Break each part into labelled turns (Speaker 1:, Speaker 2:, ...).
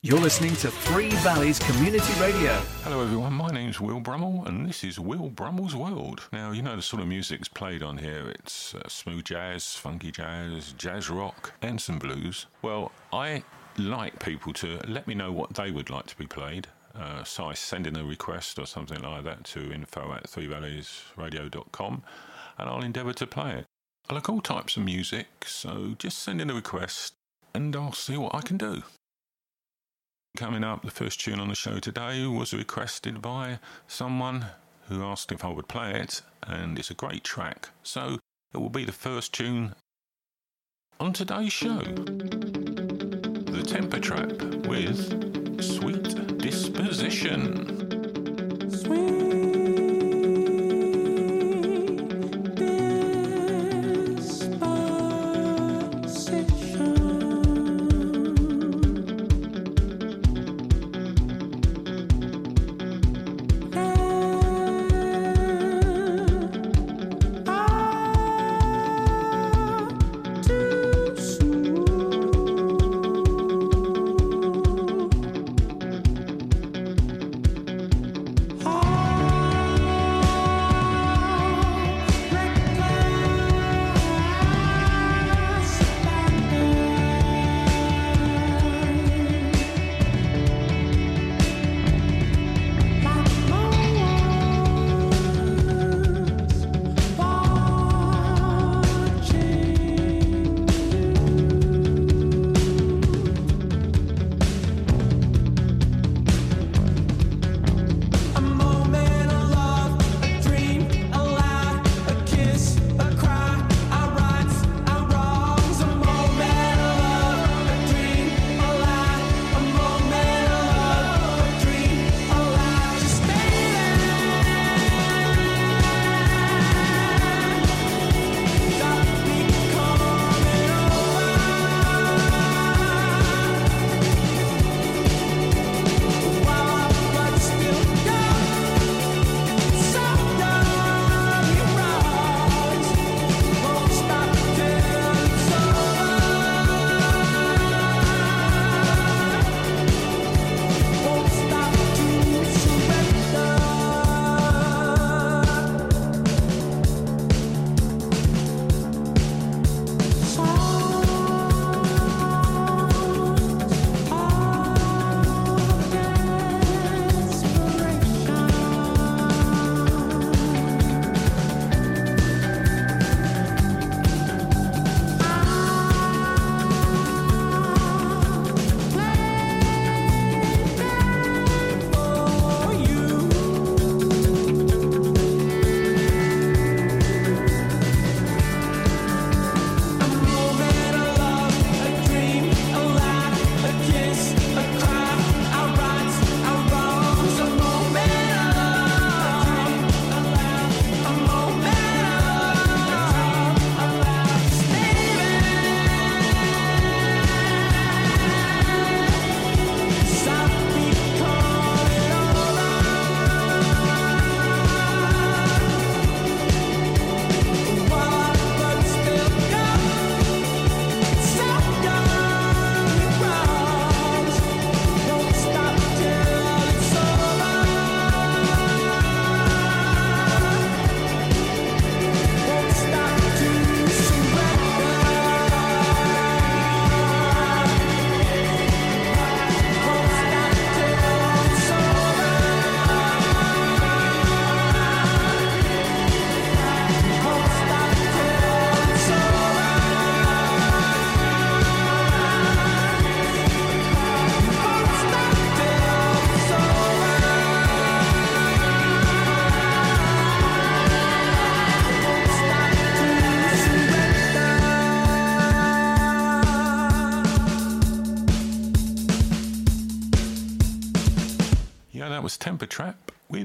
Speaker 1: You're listening to Three Valleys Community Radio.
Speaker 2: Hello, everyone. My name's Will Brummel, and this is Will Brummel's World. Now, you know the sort of music's played on here. It's uh, smooth jazz, funky jazz, jazz rock, and some blues. Well, I like people to let me know what they would like to be played. Uh, so I send in a request or something like that to info at threevalleysradio.com, and I'll endeavour to play it. I like all types of music, so just send in a request, and I'll see what I can do. Coming up, the first tune on the show today was requested by someone who asked if I would play it, and it's a great track. So it will be the first tune on today's show The Temper Trap with Sweet Disposition.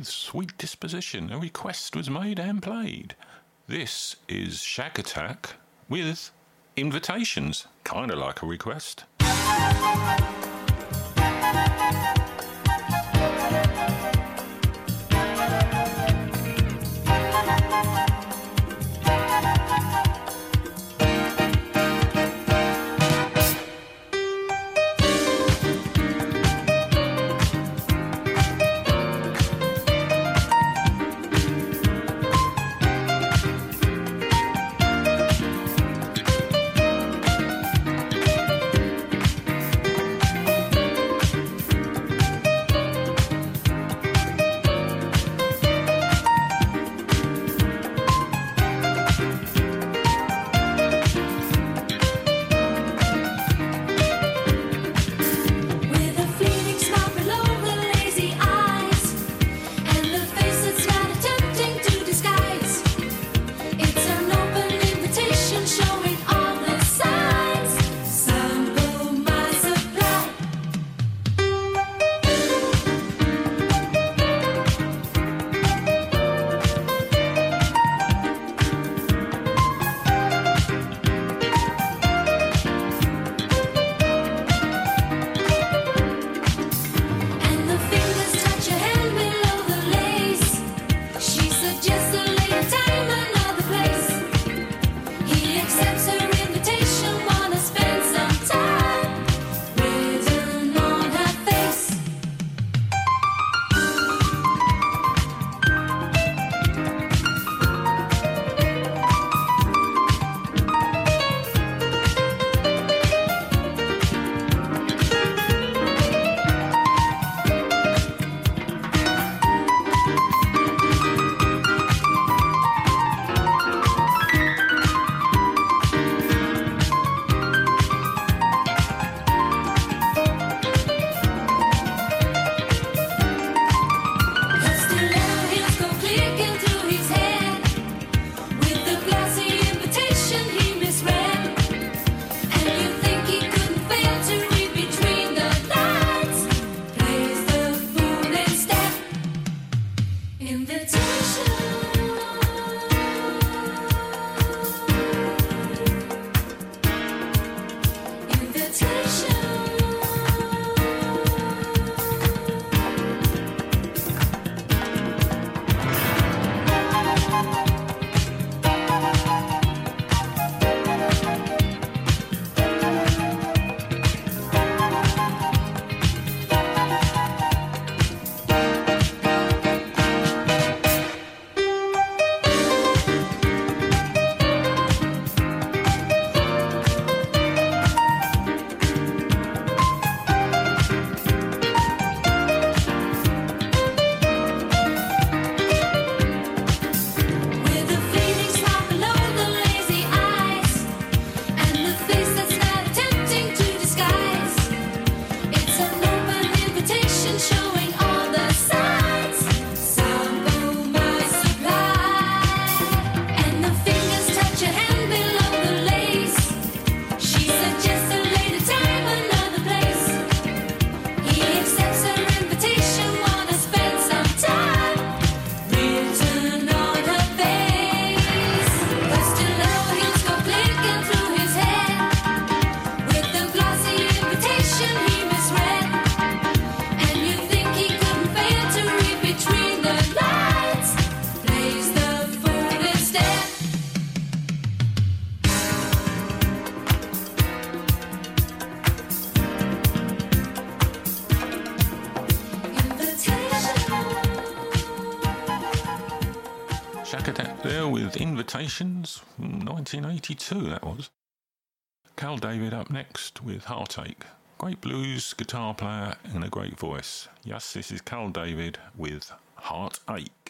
Speaker 2: Sweet disposition, a request was made and played. This is Shakatak with invitations, kind of like a request.
Speaker 3: Invitations, 1982 that was. Carl David up next with Heartache. Great blues guitar player and a great voice. Yes, this is Carl David with Heartache.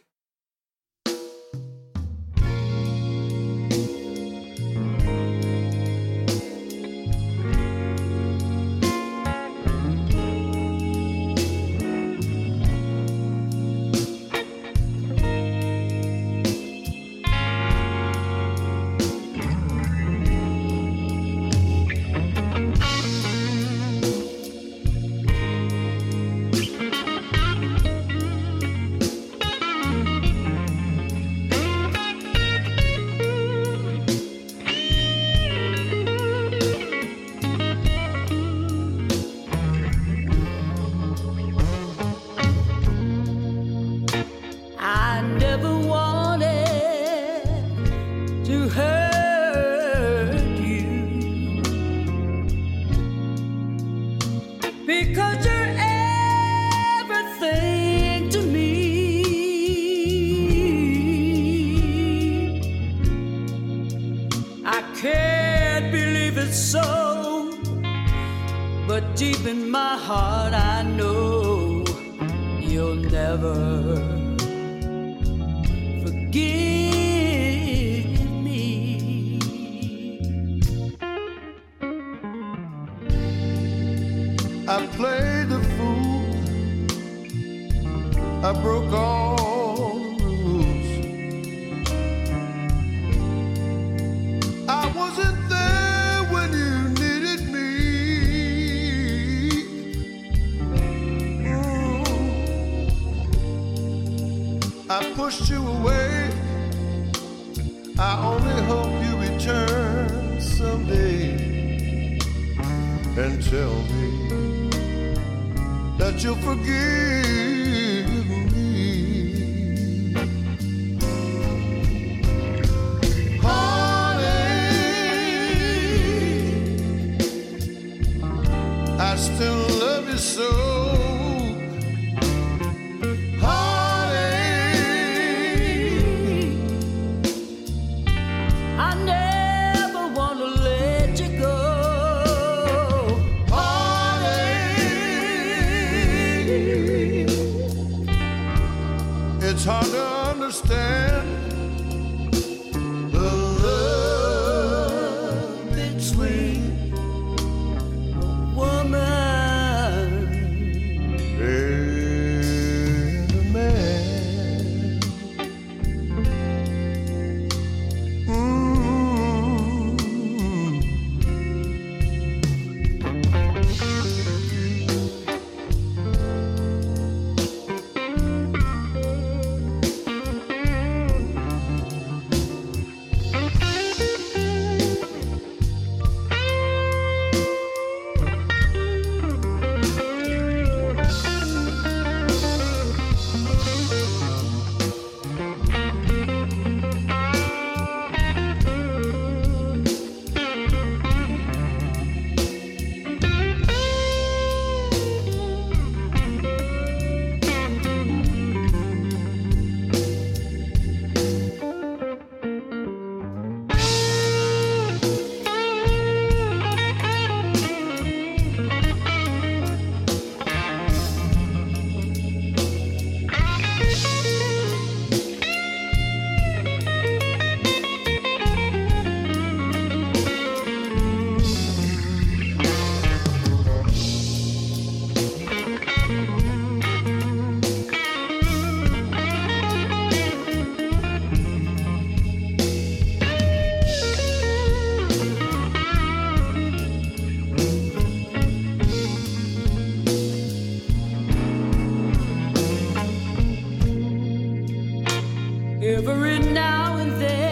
Speaker 3: every now and then.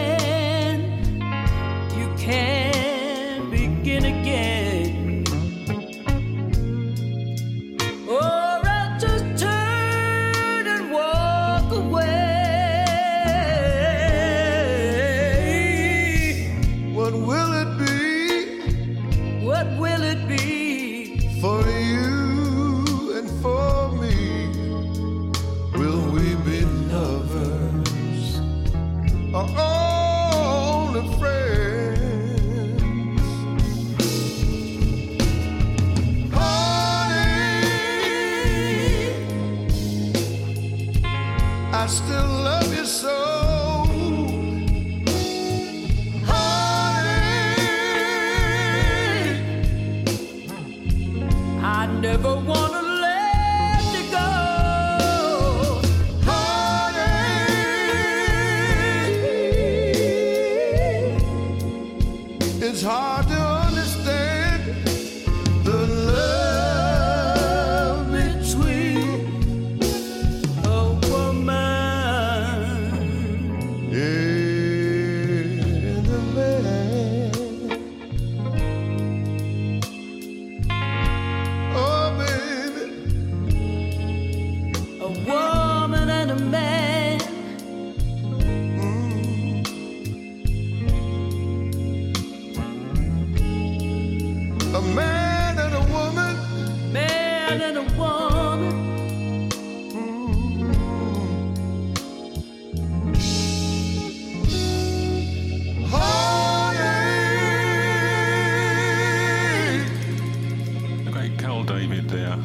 Speaker 3: Carl David there.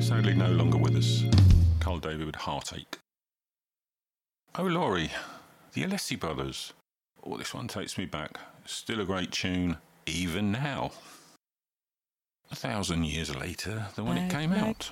Speaker 4: Sadly, no longer with us. Carl David with heartache. Oh, Lori, the Alessi Brothers. Oh, this one takes me back. Still a great tune, even now. A thousand years later than when
Speaker 2: I
Speaker 4: it came
Speaker 2: like
Speaker 4: out.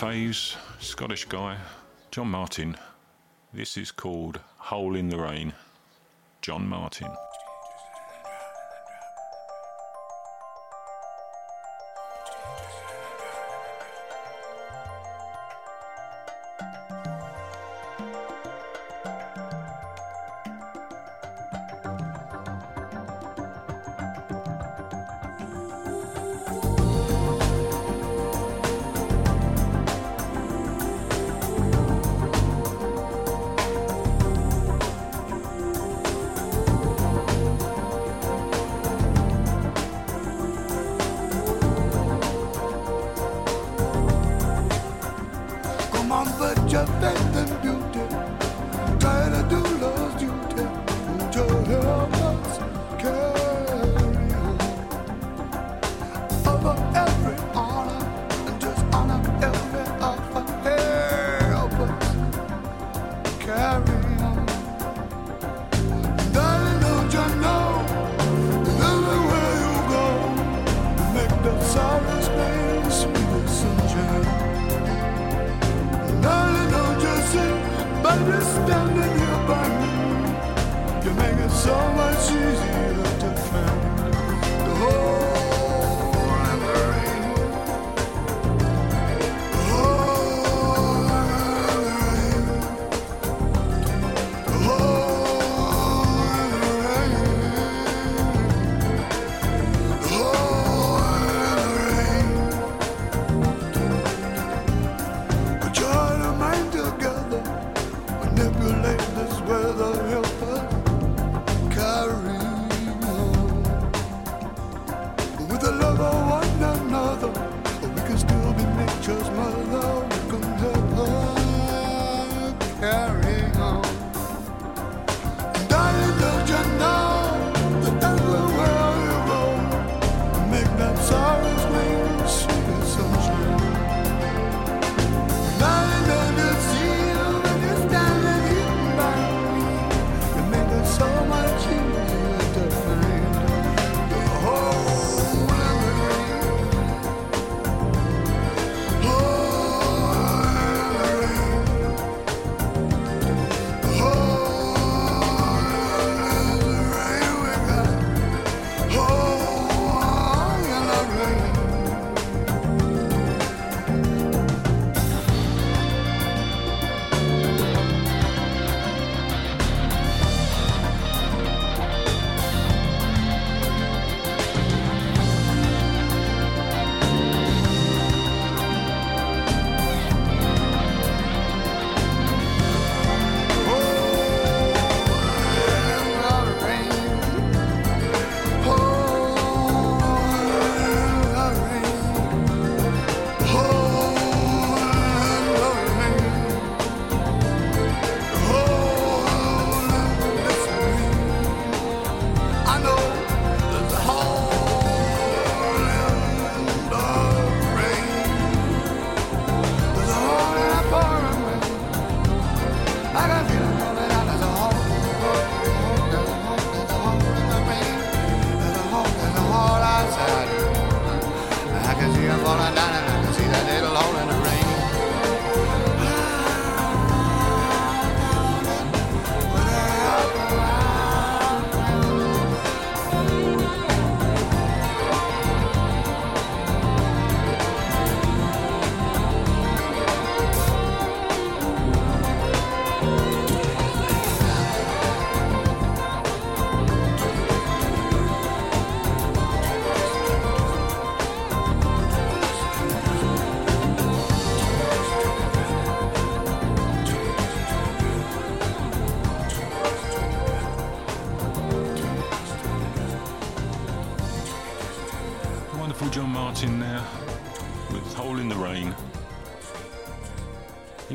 Speaker 4: Faze, Scottish guy, John Martyn. This is called Hole in the Rain. John
Speaker 3: Martyn.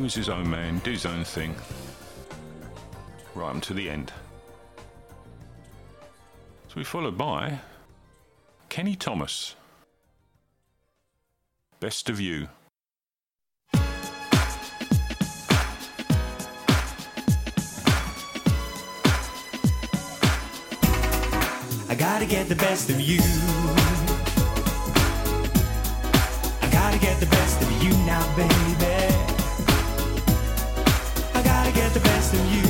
Speaker 3: was his own man, did his own thing, right to the end. So we followed by Kenny Thomas. Best of You.
Speaker 5: I gotta get the best of you. I gotta get the best of you now, baby. than you.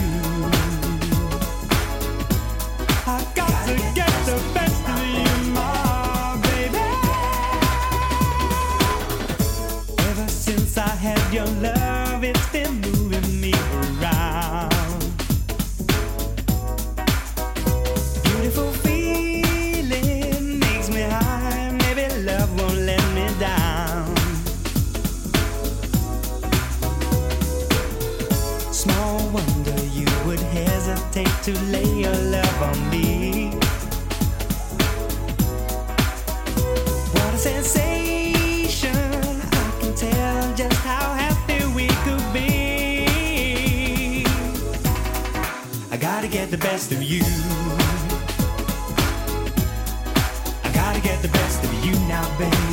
Speaker 5: the best of you. I gotta get the best of you now, baby.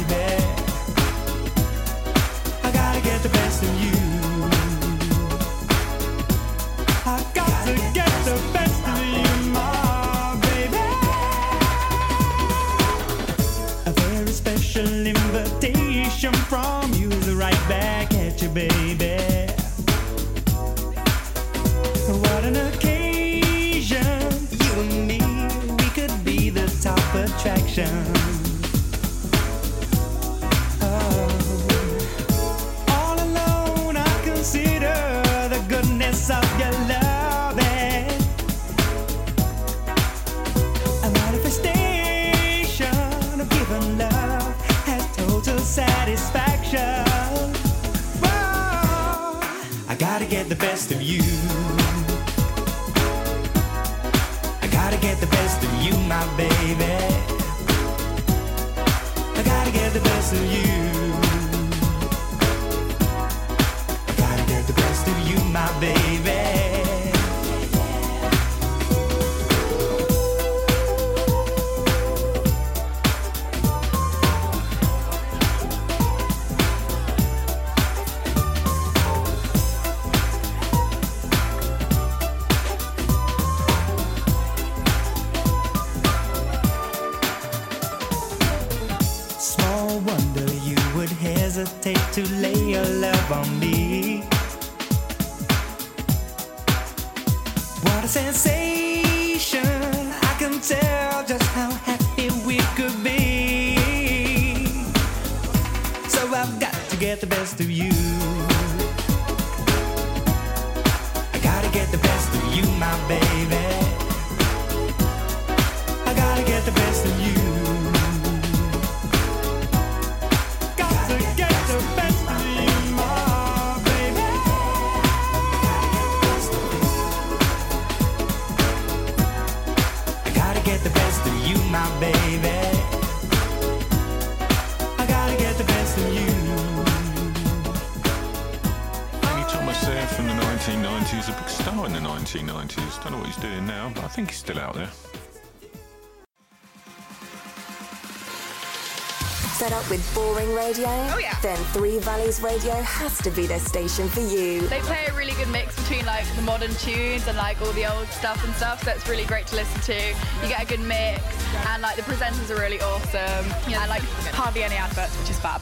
Speaker 6: Then Three Valleys Radio has to be the station for you.
Speaker 7: They play a really good mix between like the modern tunes and like all the old stuff and stuff. So it's really great to listen to. You get a good mix, and like the presenters are really awesome, and like hardly any adverts, which is fab.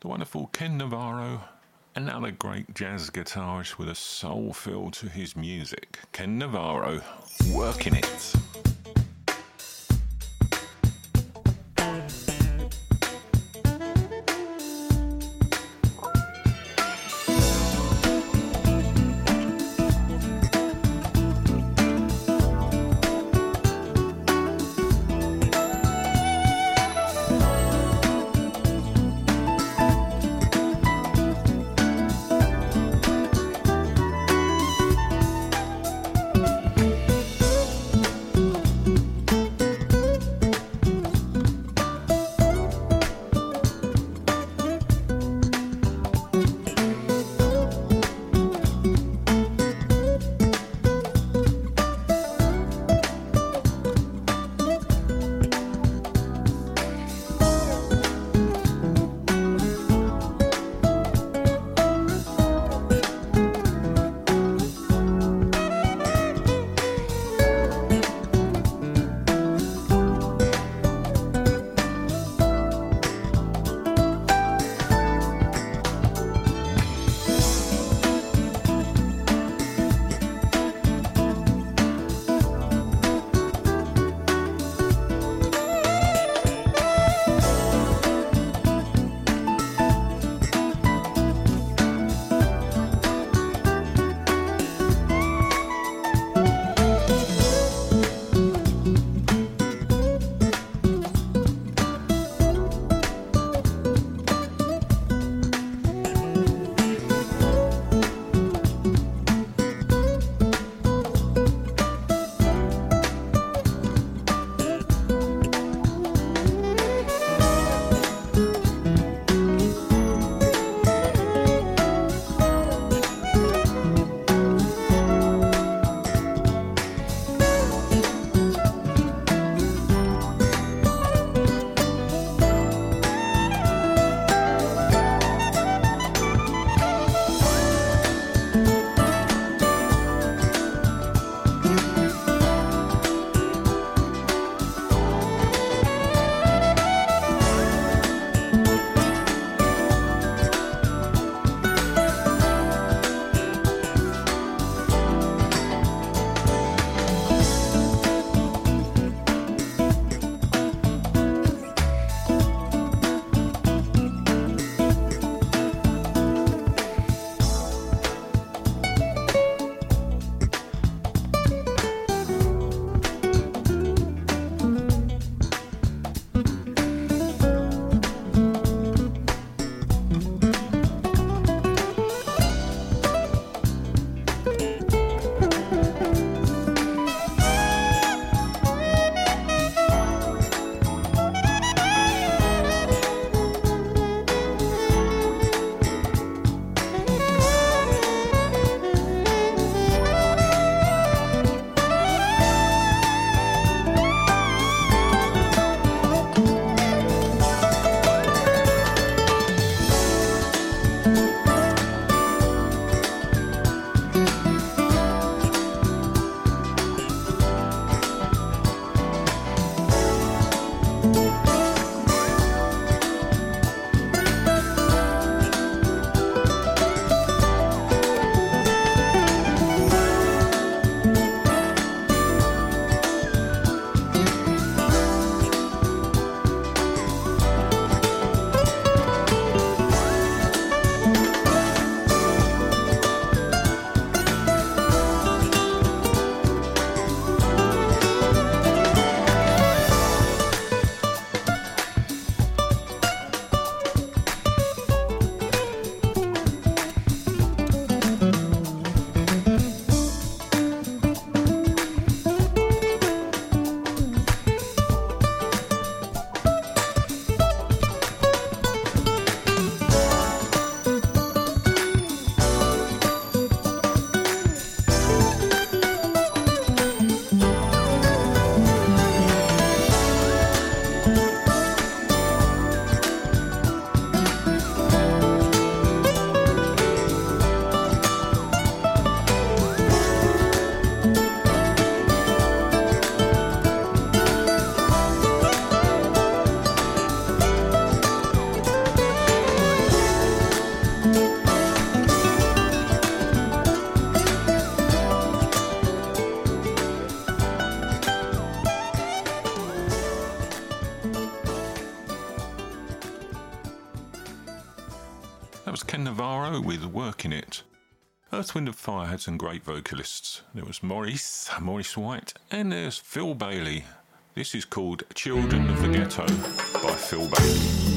Speaker 2: The wonderful Ken Navarro, another great jazz guitarist with a soul feel to his music. Ken Navarro, working it. Earth, Wind and Fire had some great vocalists. There was Maurice, Maurice White, and there's Phil Bailey. This is called Children of the Ghetto by Phil Bailey.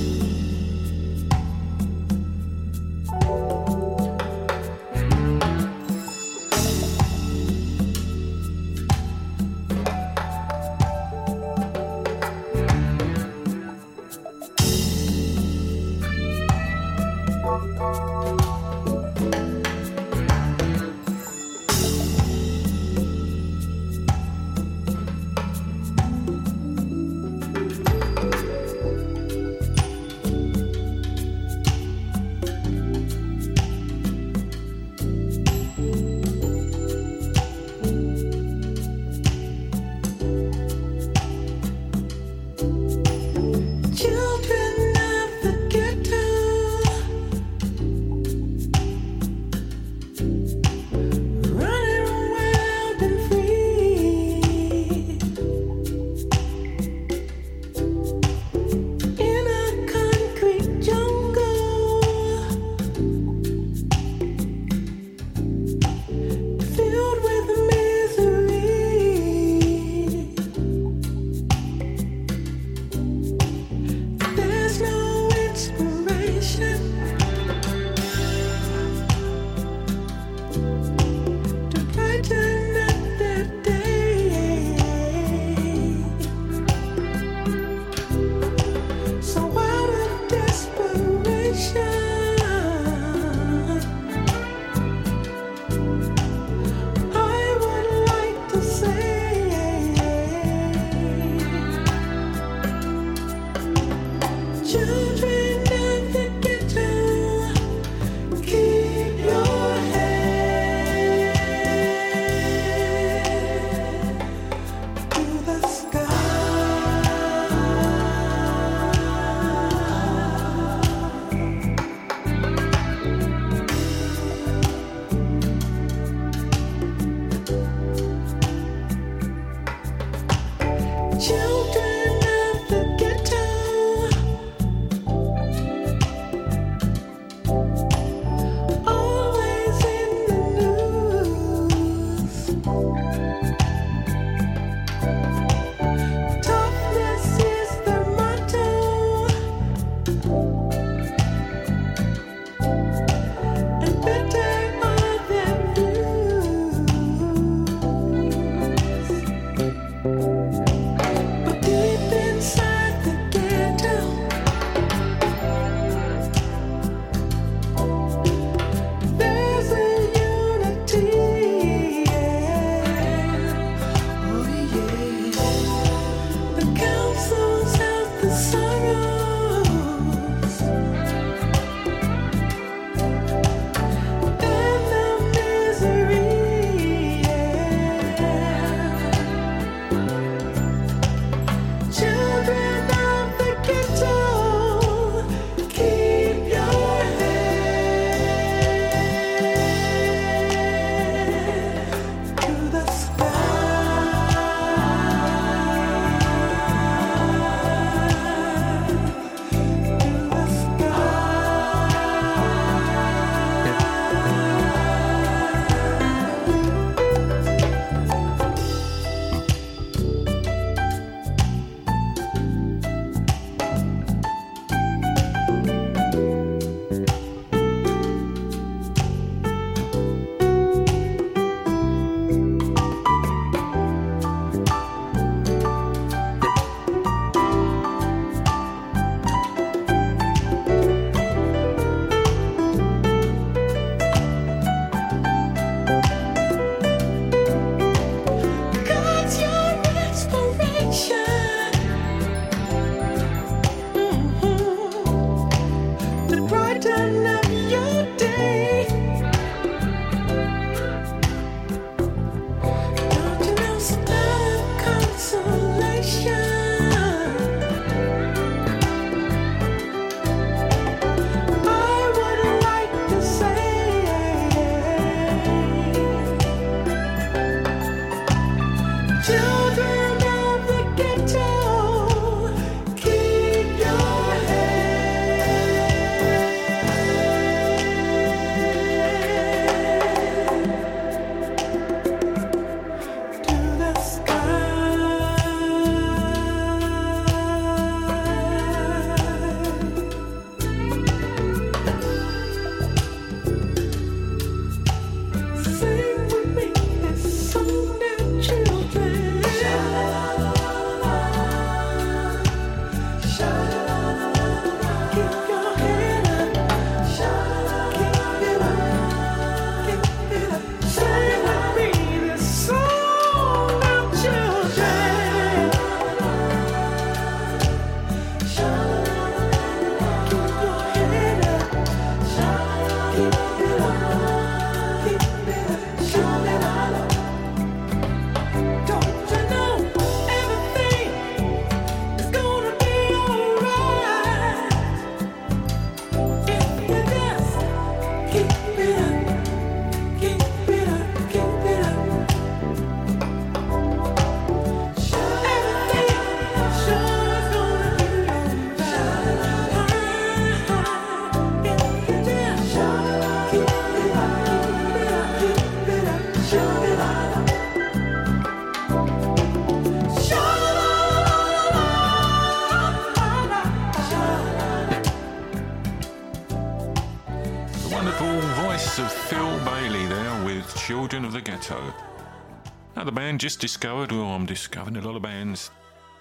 Speaker 2: Band just discovered, well, I'm discovering a lot of bands.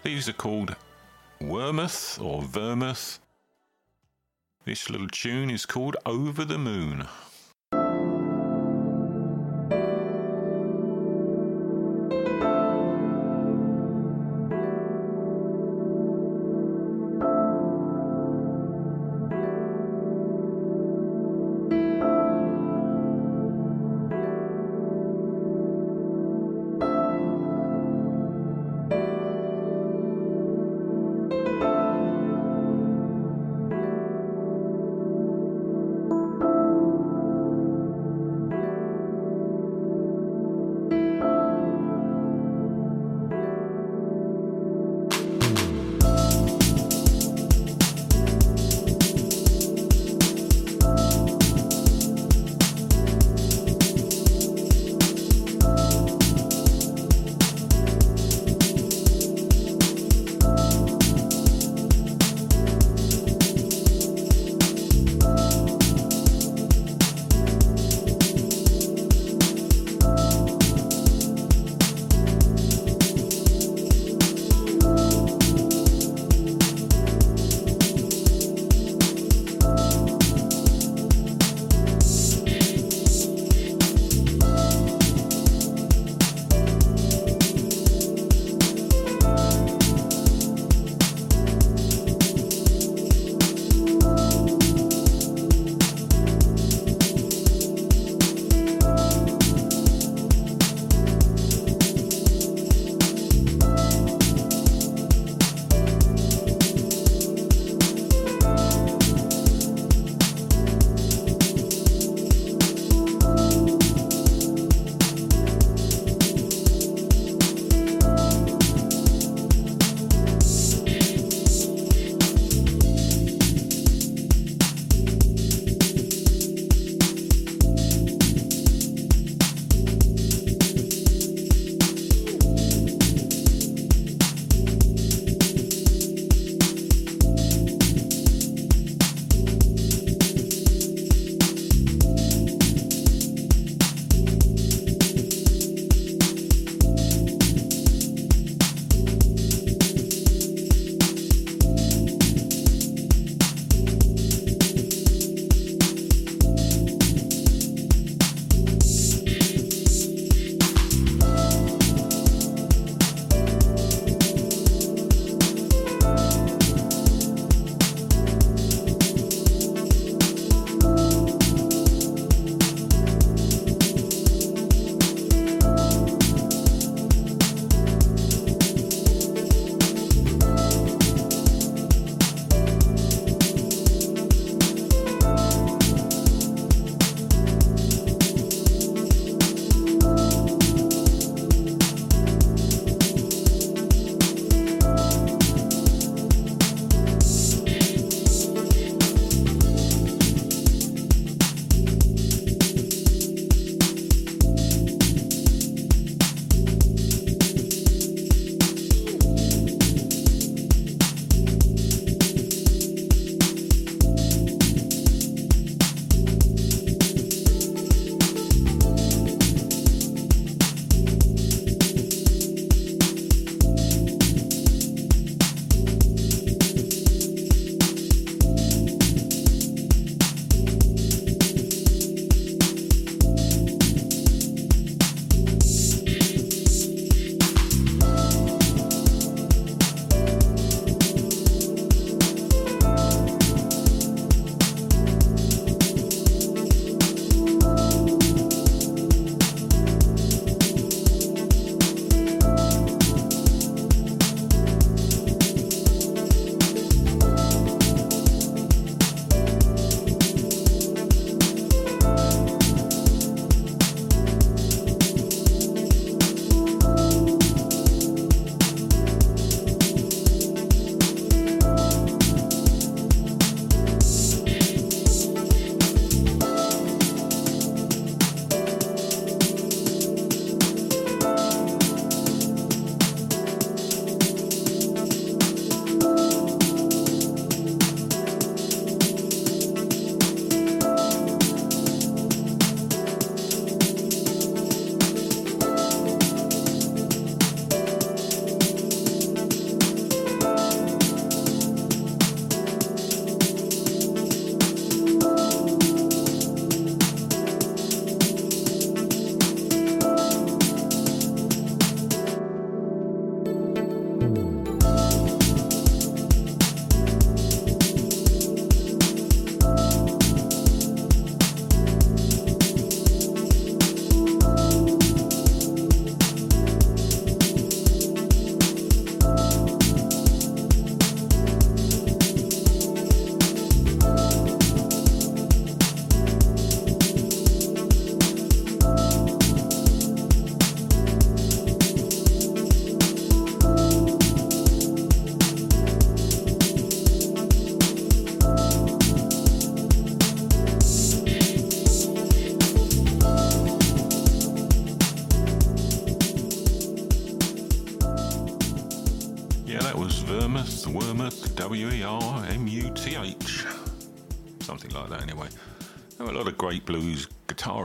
Speaker 2: These are called Wormouth or Vermouth. This little tune is called Over the Moon.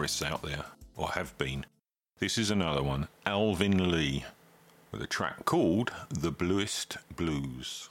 Speaker 8: guitarists out there, or have been. This is another one Alvin Lee, with a track called The Bluest Blues.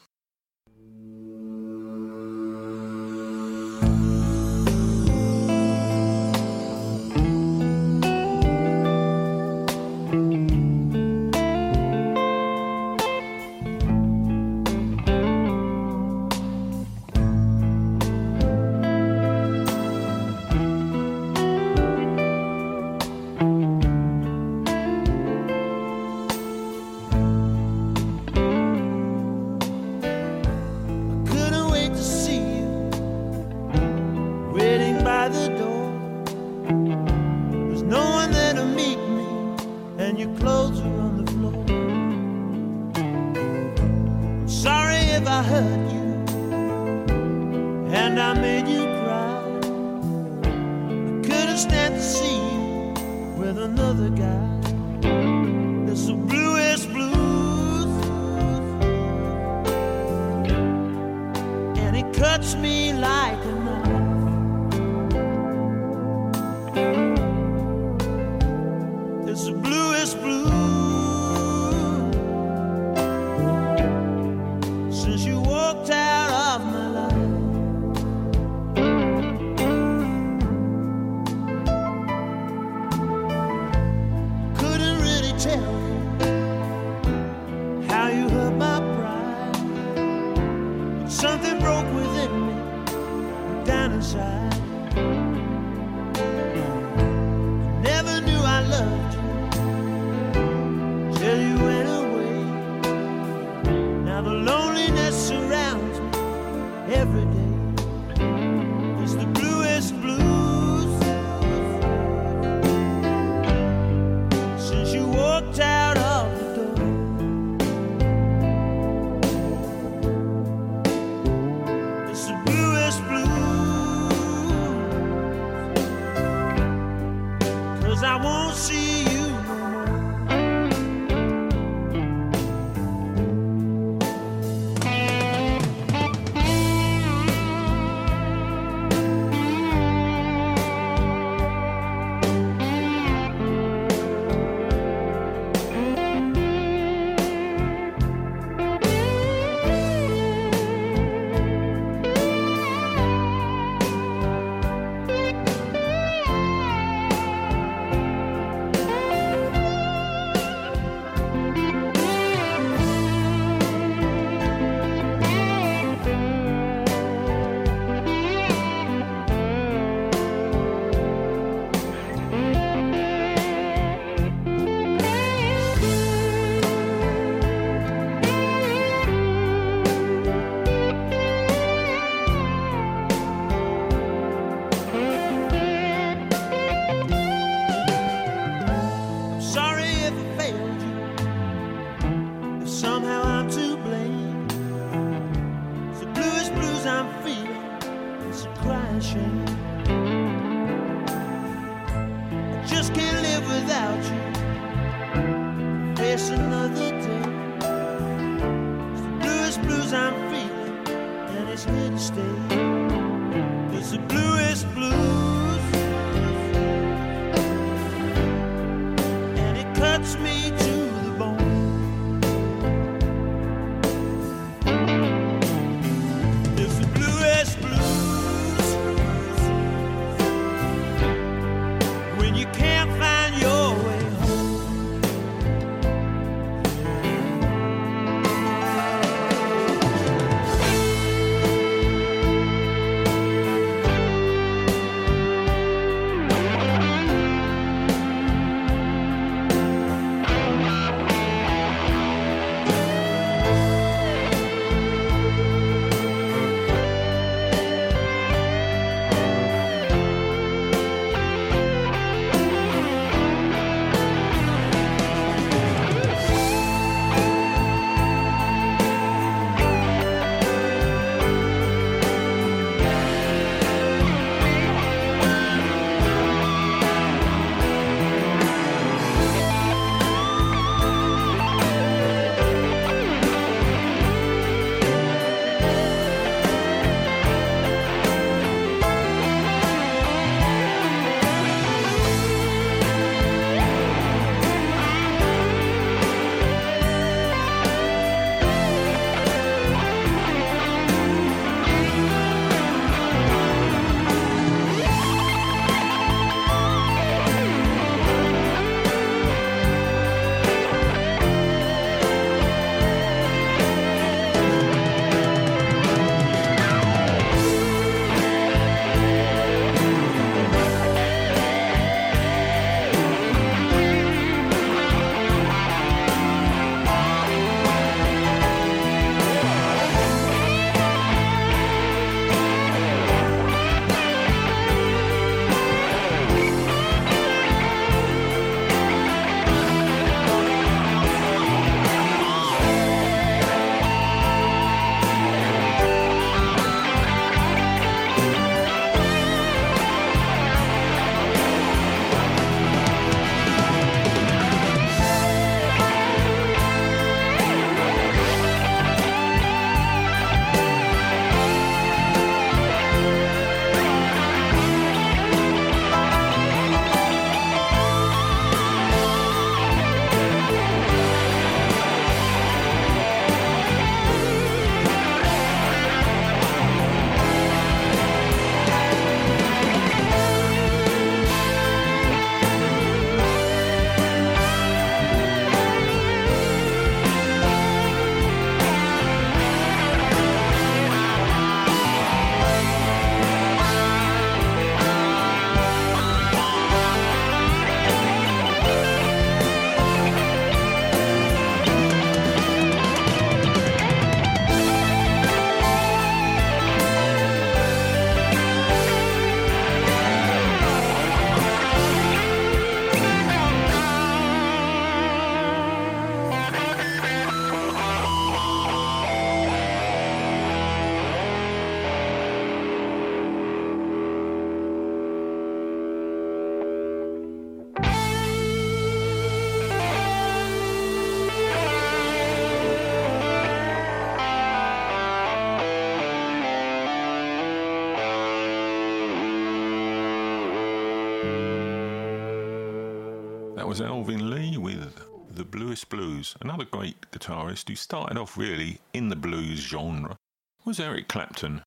Speaker 9: another
Speaker 10: great guitarist who started off really in the blues genre was Eric Clapton.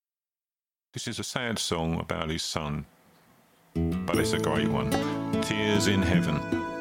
Speaker 10: This is a sad song about his son, but it's a great one Tears in Heaven.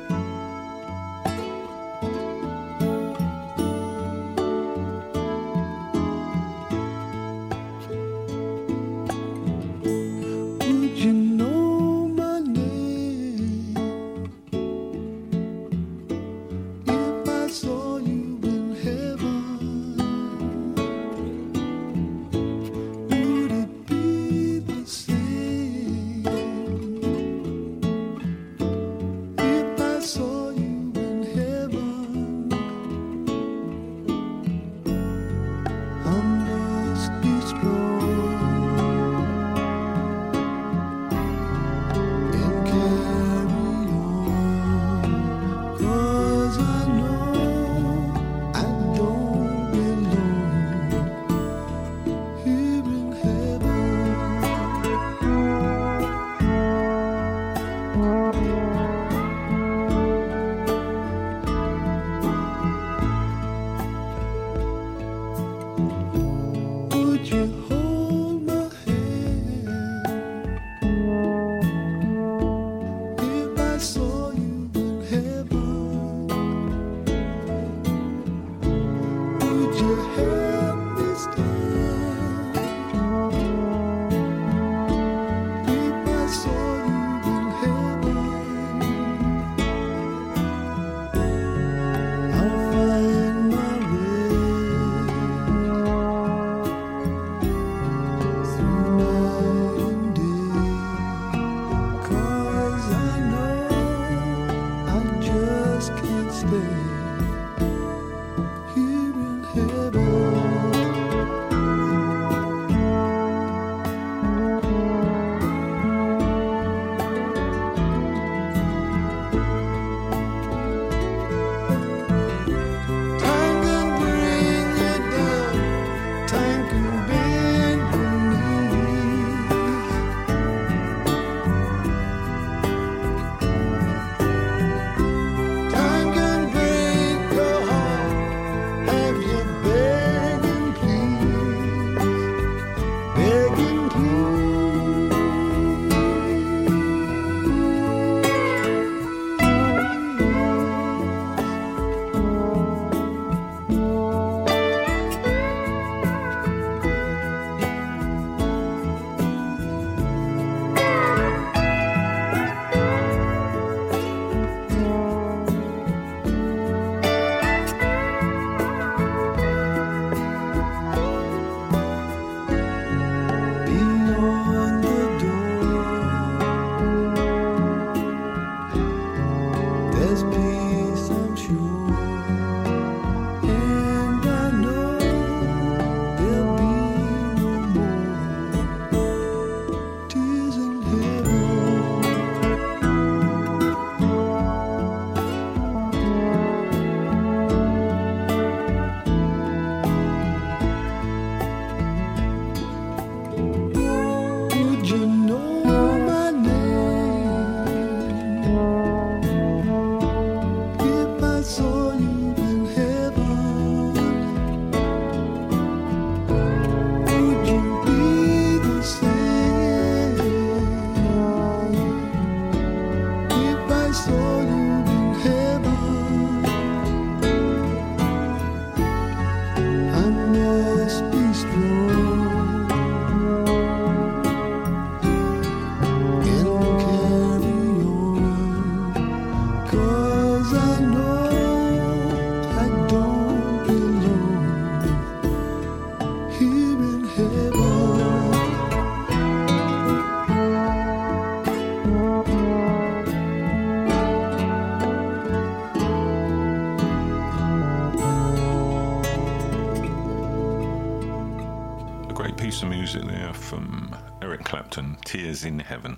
Speaker 11: in heaven.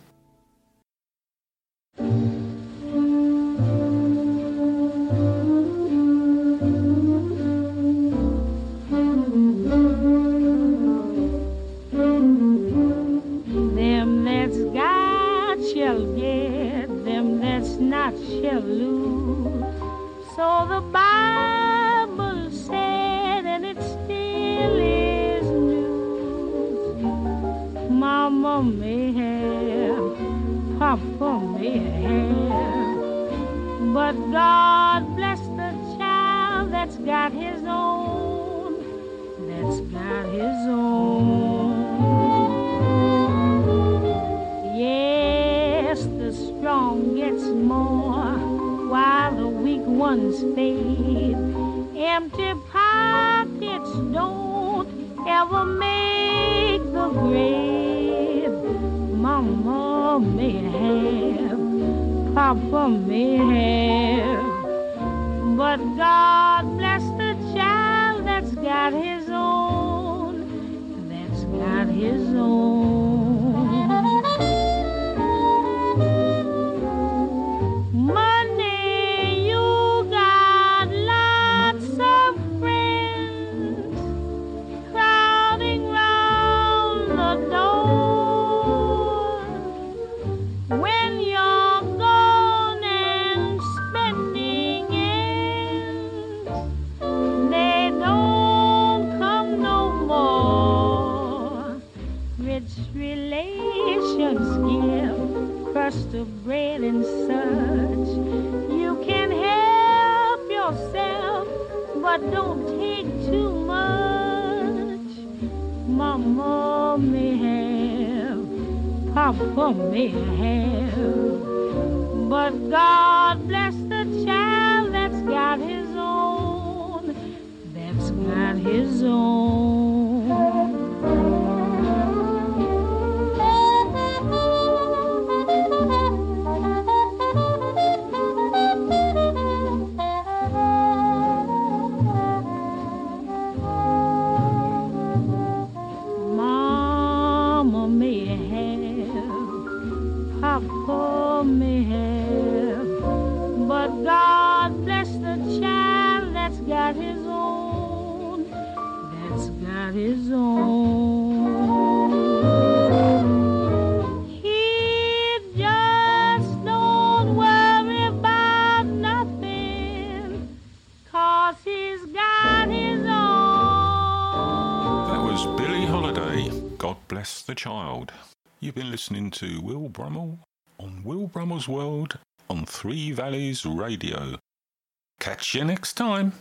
Speaker 2: You've been listening to Will Brummel on Will Brummel's World on Three Valleys Radio. Catch you next time.